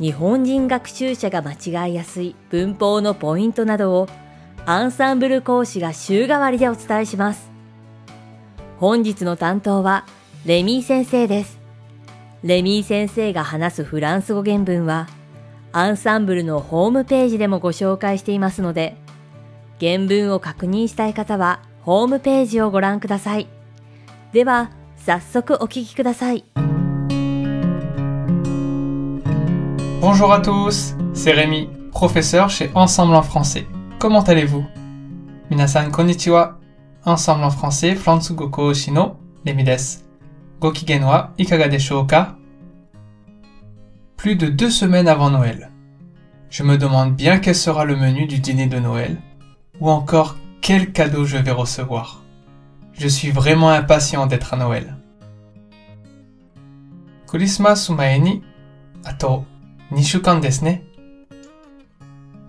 日本人学習者が間違いやすい文法のポイントなどをアンサンブル講師が週替わりでお伝えします。本日の担当はレミー先生です。レミー先生が話すフランス語原文はアンサンブルのホームページでもご紹介していますので原文を確認したい方はホームページをご覧ください。では早速お聞きください。Bonjour à tous, c'est Rémi, professeur chez Ensemble en français. Comment allez-vous? Minasan konnichiwa. Ensemble en français, Fransu Goko Shino, Rémi desu. Goki genwa ikaga ka? Plus de deux semaines avant Noël. Je me demande bien quel sera le menu du dîner de Noël, ou encore quel cadeau je vais recevoir. Je suis vraiment impatient d'être à Noël. Christmas umae ato 2週間ですね。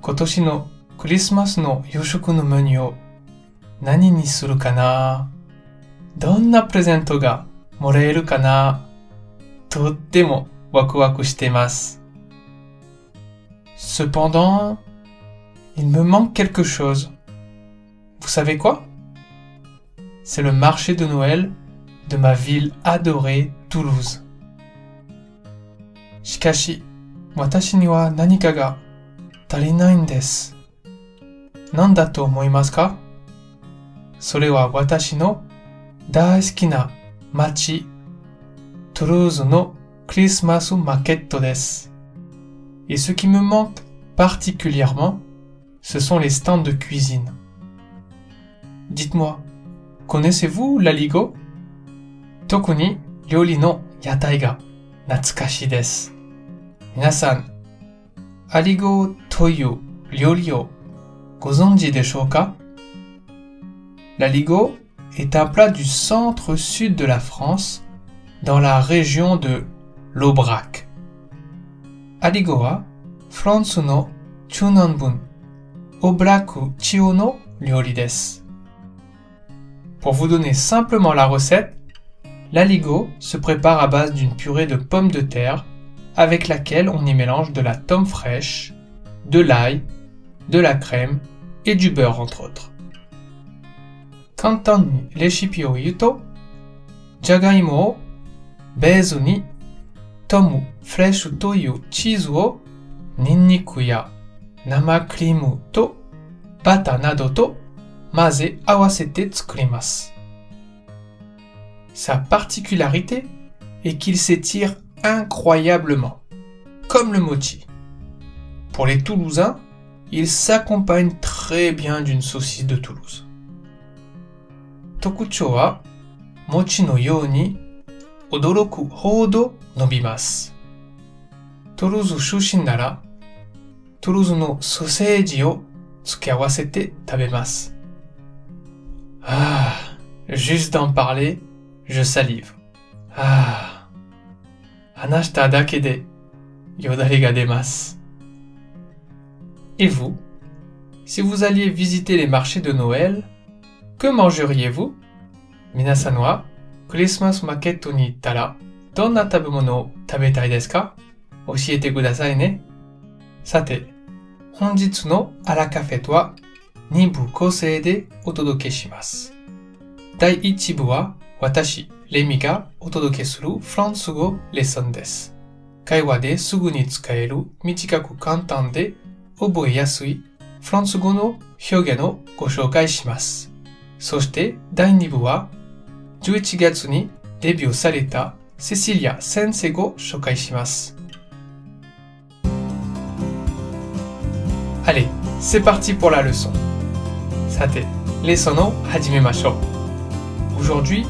今年のクリスマスの夕食のメニューを何にするかなどんなプレゼントがもらえるかなとってもワクワクしています。Cependant, il me manque quelque chose. Vous savez quoi C'est le marché de Noël de ma ville adorée, Toulouse. Shikashi, 私には何かが足りないんです。何だと思いますかそれは私の大好きな街、トゥルーズのクリスマスマーケットです。Et ce qui me manque particulièrement, ce sont les stands de cuisine. Dites-moi, connaissez-vous l'aligo? 特に料理の屋台が懐かしいです。皆さん、アリゴという料理をご存知でしょうか L'aligot est un plat du centre-sud de la France, dans la région de l'Aubrac. Aligot wa France no chunanbun, Aubrac chio no ryori desu. Pour vous donner simplement la recette, l'aligot se prépare à base d'une purée de pommes de terre avec laquelle on y mélange de la tome fraîche, de l'ail, de la crème et du beurre entre autres. Kantan ni reshipi o yuto, jagaimo o ni tomu fresh to yu cheese o ninniku ya nama cream to bata nado to maze awasete tsukurimasu. Sa particularité est qu'il s'étire incroyablement, comme le mochi. Pour les Toulousains, il s'accompagne très bien d'une saucisse de Toulouse. Tokucho mochi no you ni odoroku hodo nobimasu. Toulouse shushin nara Toulouse no soseji o tabemasu. Ah, juste d'en parler, je salive. Ah. Et vous, si vous alliez visiter les marchés de Noël, que mangeriez-vous Minasan wa Christmas market ni ittara donna tabemono o tabetai desu ka Oshiete kudasai ne. Sate, honjitsu no ara cafe wa 2部構成でお届けします。第1部は私、 レミがお届けするフランス語レッスンです。会話ですぐに使える短く簡単で覚えやすいフランス語の表現をご紹介します。そして第2部は11月にデビューされたセシリア先生を紹介します。Allez, c'est parti pour la leçon. さて、レッスンを始めましょう。Aujourd'hui,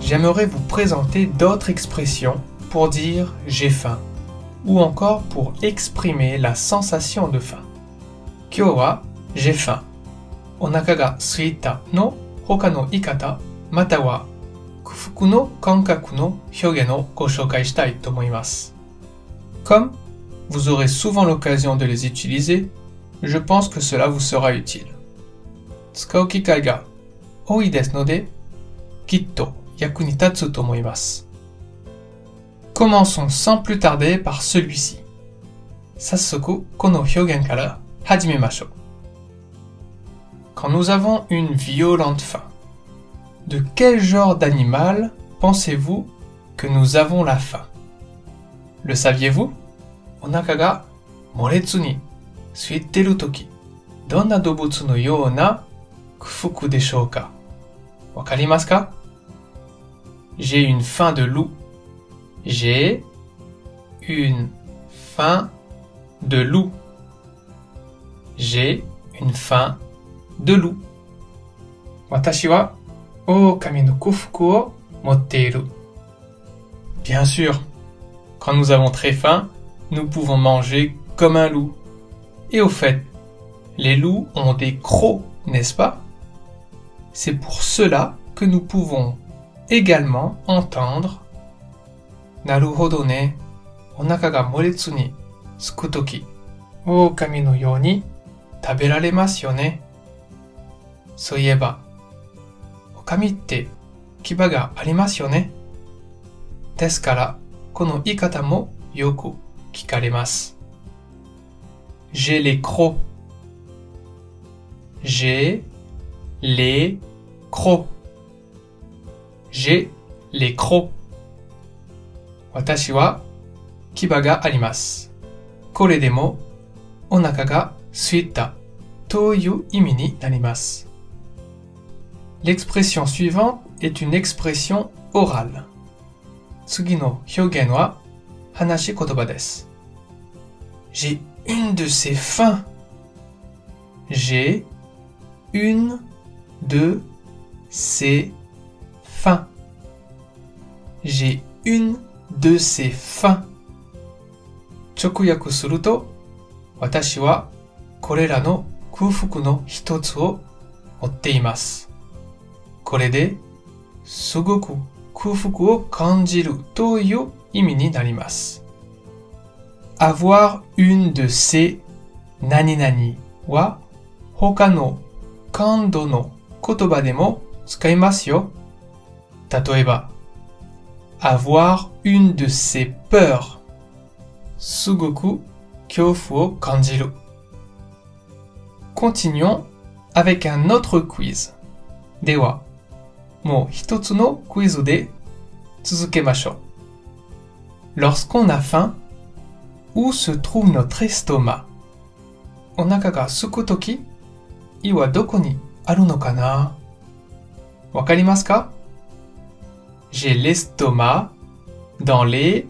j'aimerais vous présenter d'autres expressions pour dire j'ai faim. ou encore pour exprimer la sensation de faim. Kyo wa j'ai faim. Onaka ga suita no hoka no ikata mata wa kufuku no kankaku no hyogen o go shoukai shitai to omoimasu. Comme vous aurez souvent l'occasion de les utiliser, je pense que cela vous sera utile. Tsukau kikai ga oi desu node, kitto Commençons sans plus tarder par celui-ci. Sassoku kono hyogen kara. Quand nous avons une violente faim, de quel genre d'animal pensez-vous que nous avons la faim? Le saviez-vous? Onaka ga moretsu ni suitteru toki, donna dobutsu no you na kufuku deshou ka? Wakarimasu ka? J'ai une faim de loup. J'ai une faim de loup. J'ai une faim de loup. Watashi wa. Bien sûr, quand nous avons très faim, nous pouvons manger comme un loup. Et au fait, les loups ont des crocs, n'est-ce pas? C'est pour cela que nous pouvons également entendre Naruhodone onaka ga moretsu ni tsukutoki ookami no you ni taberaremasu yo ne. Soyeba, okami tte kiba ga arimasu yo kono ikata mo yoku kikaremasu. J'ai les crocs. J'ai les crocs. J'ai les crocs. Watashi wa kiba ga arimasu. Kore demo onaka ga suita. Toyu imi ni narimasu. L'expression suivante est une expression orale. Tsugi no hyogen wa hanashi kotoba desu. J'ai une de ces fins. J'ai une de ces fins. J'ai une de ces fins. 直訳すると、私はこれらの空腹の一つを持っています。これですごく空腹を感じるという意味になります。avoir une de ces 何々は他の感度の言葉でも使いますよ。例えば、avoir une de ses peurs. Sugoku kyofu o. Continuons avec un autre quiz. Dewa, mo hitotsu no quizu de tsuzukemasho. Lorsqu'on a faim, où se trouve notre estomac? Onaka ga suku toki, iwa doko ni aru no kana Wakarimasu ka? J'ai l'estomac dans les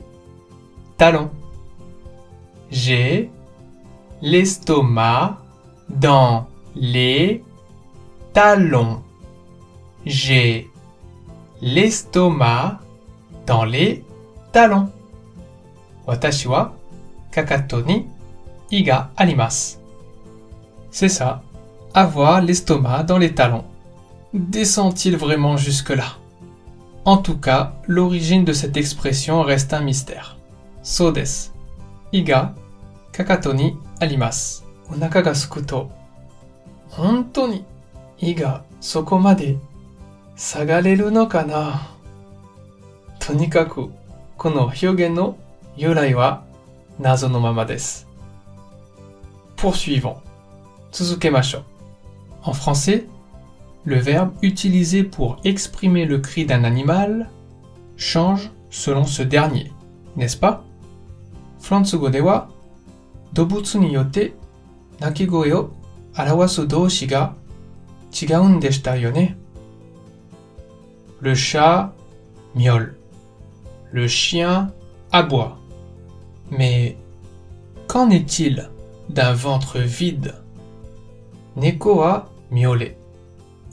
talons. J'ai l'estomac dans les talons. J'ai l'estomac dans les talons. Watashi wa kakato ni i ga arimasu. C'est ça, avoir l'estomac dans les talons. Descend-il vraiment jusque-là? En tout cas, l'origine de cette expression reste un mystère. Sodes. Iga, kakato ni alimas. Onaka ga sukuto. Honto iga soko made sagareru no kana? Tonikaku, kono hyogen no yurai wa nazo no mama desu. Poursuivons. Tsuzukemashou. En français, le verbe utilisé pour exprimer le cri d'un animal change selon ce dernier, n'est-ce pas? De. Le chat miaule. Le chien aboie. Mais qu'en est-il d'un ventre vide? Neko a.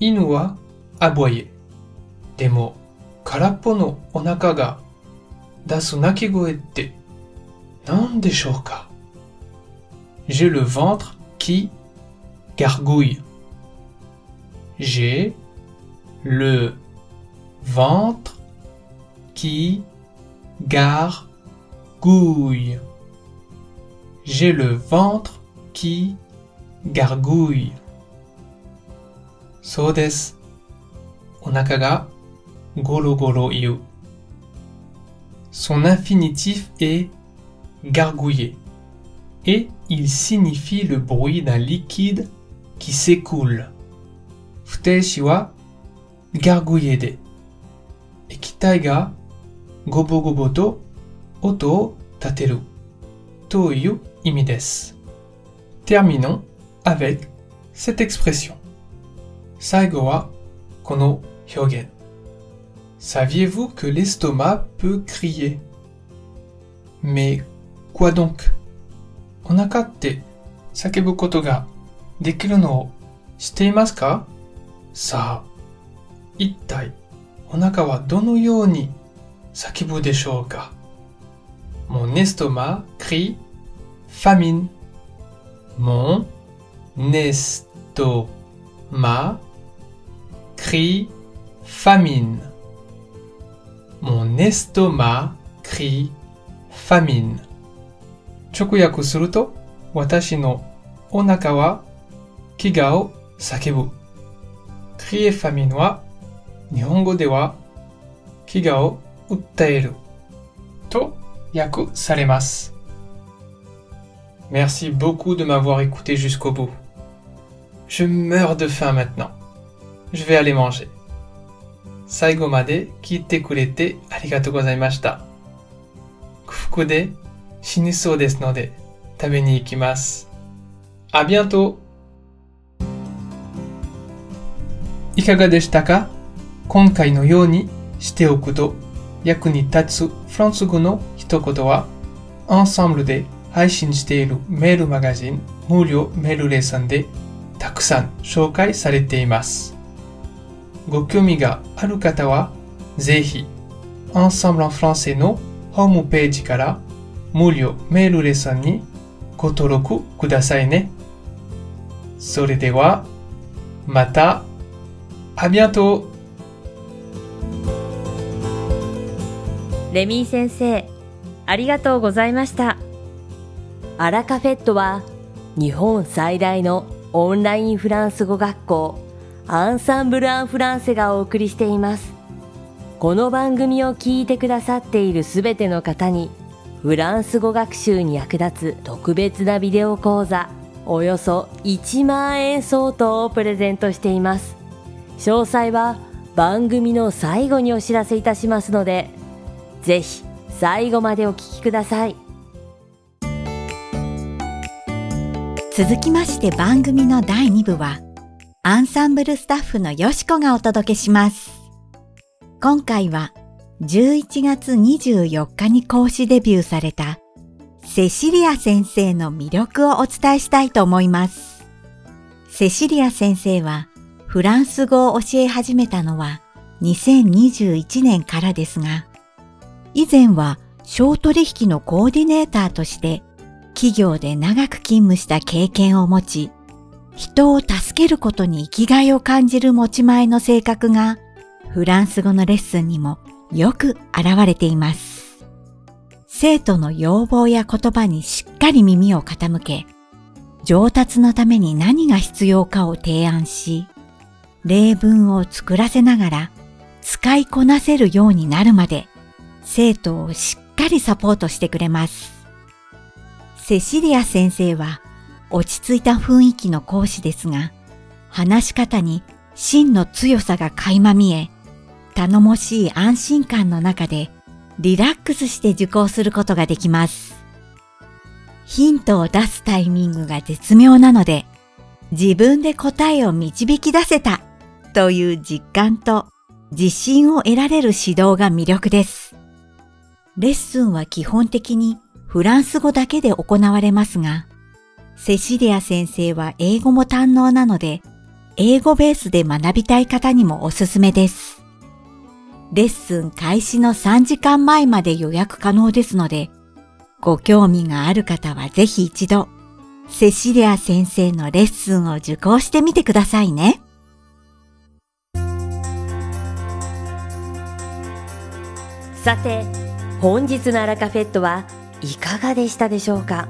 Inu wa aboyé. Demo, karappo no onaka ga dasu nakigoe tte なんでしょうか J'ai le ventre qui gargouille. J'ai le ventre qui gargouille. J'ai le ventre qui gargouille. そうです。お腹がゴロゴロ言う。Son infinitif est gargouiller et il signifie le bruit d'un liquide qui s'écoule. 不定詞は gargouiller で液体がゴボゴボと音を立てるという意味です。Terminons avec cette expression. Saigo kono hyogen. Saviez-vous que l'estomac peut crier? Mais quoi donc? Onakatte sakebu koto ga dekiru no shite imasu ka? Sa ittai onaka wa dono you ni sakebu deshou ka Mon estomac crie famine. Mon estomac crie famine. Mon estomac crie famine. 直訳すると、私のお腹は飢餓を叫ぶ。crier famine は日本語では飢餓を訴えると訳されます。Merci beaucoup de m'avoir écouté jusqu'au bout. Je meurs de faim maintenant. Je vais aller manger. 最後まで聞いてくれてありがとうございました。空腹で死にそうですので食べに行きます。あ bientôt! いかがでしたか今回のようにしておくと役に立つフランス語の一言は、アンサンブルで配信しているメールマガジン無料メールレッスンでたくさん紹介されています。ご興味がある方は、ぜひ、Ensemble en français のホームページから無料メールレッスンにご登録くださいね。それでは、また、あ bientôt! レミー先生、ありがとうございました。アラカフェットは日本最大のオンラインフランス語学校アンサンブル・アン・フランセがお送りしています。この番組を聞いてくださっているすべての方にフランス語学習に役立つ特別なビデオ講座およそ1万円相当をプレゼントしています。詳細は番組の最後にお知らせいたしますので、ぜひ最後までお聞きください。続きまして番組の第2部は、アンサンブルスタッフのよしこがお届けします。今回は、11月24日に講師デビューされた、セシリア先生の魅力をお伝えしたいと思います。セシリア先生は、フランス語を教え始めたのは2021年からですが、以前は小取引のコーディネーターとして企業で長く勤務した経験を持ち、人を助けることに生きがいを感じる持ち前の性格が、フランス語のレッスンにもよく現れています。生徒の要望や言葉にしっかり耳を傾け、上達のために何が必要かを提案し、例文を作らせながら使いこなせるようになるまで、生徒をしっかりサポートしてくれます。セシリア先生は落ち着いた雰囲気の講師ですが、話し方に真の強さが垣間見え、頼もしい安心感の中でリラックスして受講することができます。ヒントを出すタイミングが絶妙なので、自分で答えを導き出せたという実感と自信を得られる指導が魅力です。レッスンは基本的にフランス語だけで行われますが、セシリア先生は英語も堪能なので、英語ベースで学びたい方にもおすすめです。レッスン開始の3時間前まで予約可能ですので、ご興味がある方はぜひ一度、セシリア先生のレッスンを受講してみてくださいね。さて、本日のアラカフェットはいかがでしたでしょうか？